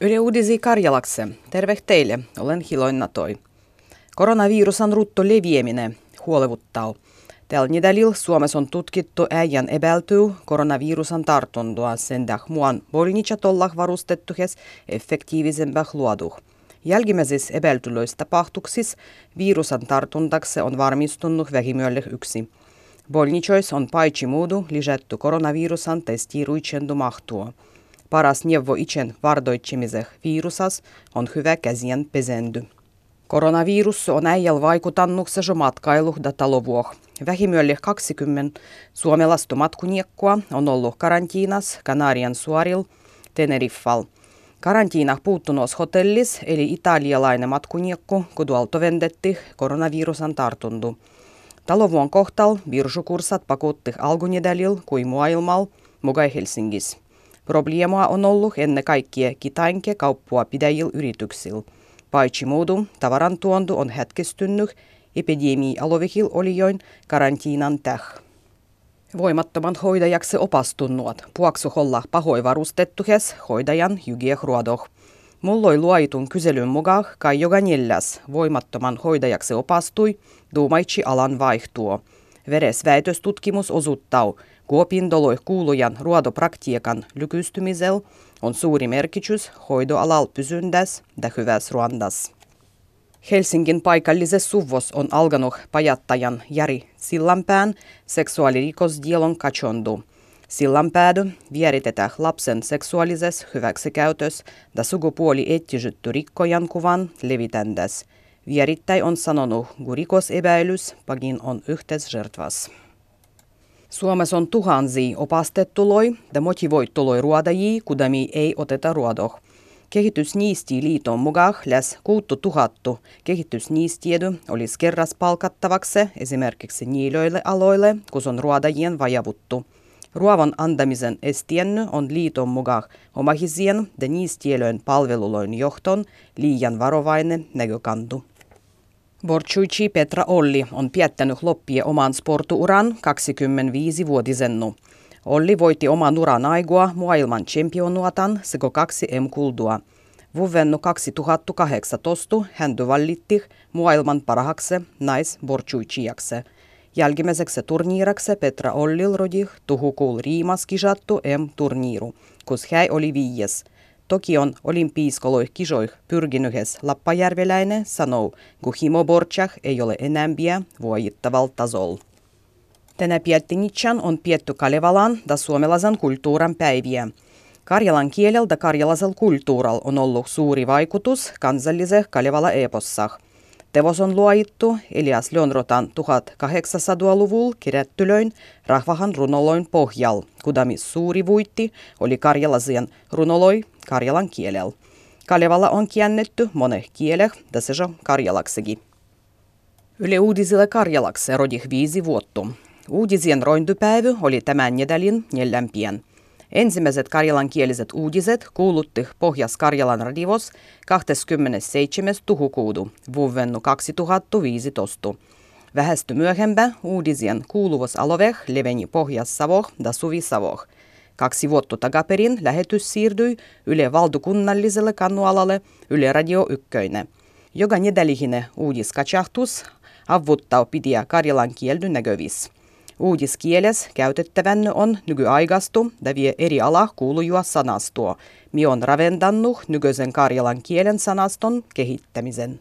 Yle Uudisi Karjalakse. Terve teille, olen Hiloin Natoi. Koronavirusan rutto leviäminen huolevuttaa. Tällä nedälillä Suomessa on tutkittu äijän epäiltyy koronavirusan tartuntoa sen muan bolnitsatollah varustettuhes effektiivisempää luoduh. Jälkimmäisissä epäiltylöissä tapahtuksissa virusan tartuntaksi on varmistunut vähimmälle yksi. Bolnitsoissa on paitsi muudu lisätty koronavirusan testiruitsendu mahtua. Paras neuvo itsen vardoitsemiseh virusas on hyvä käsien pesendy. Koronavirus on äijällä vaikutannuksessa matkailu da talovuoh. Vähimmälle 20 suomalaista matkuniekkoa on ollut karantiinas Kanarian suoril Teneriffal. Karantiina puuttunos hotellis eli italialainen matkuniekko, kudualto vendetti koronavirusan tartundu. Talovuon kohtal virsukursat pakutti algunedälil kuin maailmal, mugai Helsingis. Probleemaa on ollut ennen kaikkea kitainke kauppua pidäjil yrityksillä. Paitsi muudu, tavarantuontu on hetkistynyt epidemia alovihil olijoin karantiinan täh. Voimattoman hoidajaksi opastunnuot puoksuholla pahoi varustettuhes hoidajan hygiehruodoh. Mulloi luoitun kyselyn mukaan kai joka neljäs voimattoman hoidajaksi opastui, duumaitsi alan vaihtuo. Veres väitöstutkimus osuttaa, kuopindoloi kuulujan ruodopraktiikan lykystymisel on suuri merkitys hoidoalal pysyndäs ja hyväs ruandas. Helsingin paikallisessa suvos on alkanut pajattajan Jari Sillanpään seksuaalirikosdielon kachondu. Sillanpäädy vieritetään lapsen seksuaalisessa hyväksikäytös ja sukupuoli eettisytty rikkojan kuvan levitändäs. Vierittäi on sanonut, kun rikosepäilys pagin on yhteisjärtvas. Suomessa on tuhansia opastettuloi ja motivoittuloi ruodajia, kudami ei oteta ruodoh. Kehitysniisti liiton mukaan läs kuuttu tuhattu kehitysniistiedu olisi kerras palkattavaksi esimerkiksi niilöille aloille, kun on ruodajien vajavuttu. Ruovan antamisen estienny on liiton mukaan omahisien ja niistielöön palveluloin johton liian varovainen näkökantu. Borchuichi Petra Olli on piettänyt loppie oman sportuuran 25-vuotisennu. Olli voitti oman uran aigua maailman championuotan sekä kaksi M-kuldua. Vuvennu 2018 hän vallitti maailman parhaaksi nais borchuichiaksi. Jälkimmäiseksi turniiraksi Petra Ollil rodi tuhukuul Riimas kisattu M-turniiru, kus hän oli viies – Tokion olympiiskoloih kisoih pyrginyhes Lappajärveläinen sanoo, kun Himo Borchak ei ole enämpiä voittavalla tasolla. Tänä Piettinitsan on pietty Kalevalan ja suomalaisen kulttuuran päiviä. Karjalan kielellä karjalaisella kulttuuralla on ollut suuri vaikutus kansallisessa Kalevala-epossa. Tevos on luoittu Elias Lönnrotan 1800-luvulla kirjattylöin rahvahan runoloin pohjal, kudamis suuri vuitti oli karjalaisen runoloi karjalan kielellä. Kalevalla on käännetty moneh kieleh, tässä karjalaksikin. Yle uudisille karjalaksi rodih viisi vuotta. Uudisien rointupäivä oli tämän nedälin neljämpien. Ensimmäiset karjalankieliset uutiset kuulutti Pohjas-Karjalan radivos 27. tuhukuudu vuovennu 2015. Vähästy myöhempä uudisien kuuluvos aloveh leveni Pohjas-Savoh ja Suvi-Savoh. Kaksi vuotta takaperin lähetys siirtyi Yle valtakunnalliselle kannualalle Yle Radio 1. Joka nedälihine uudiskachahtus avuttaa pidiä karjalan kieldy näkövissä. Uudiskieles käytettävän on nykyaikastu ja vie eri ala kuulujua sanastoa, mi on raventannut nykyisen karjalan kielen sanaston kehittämisen.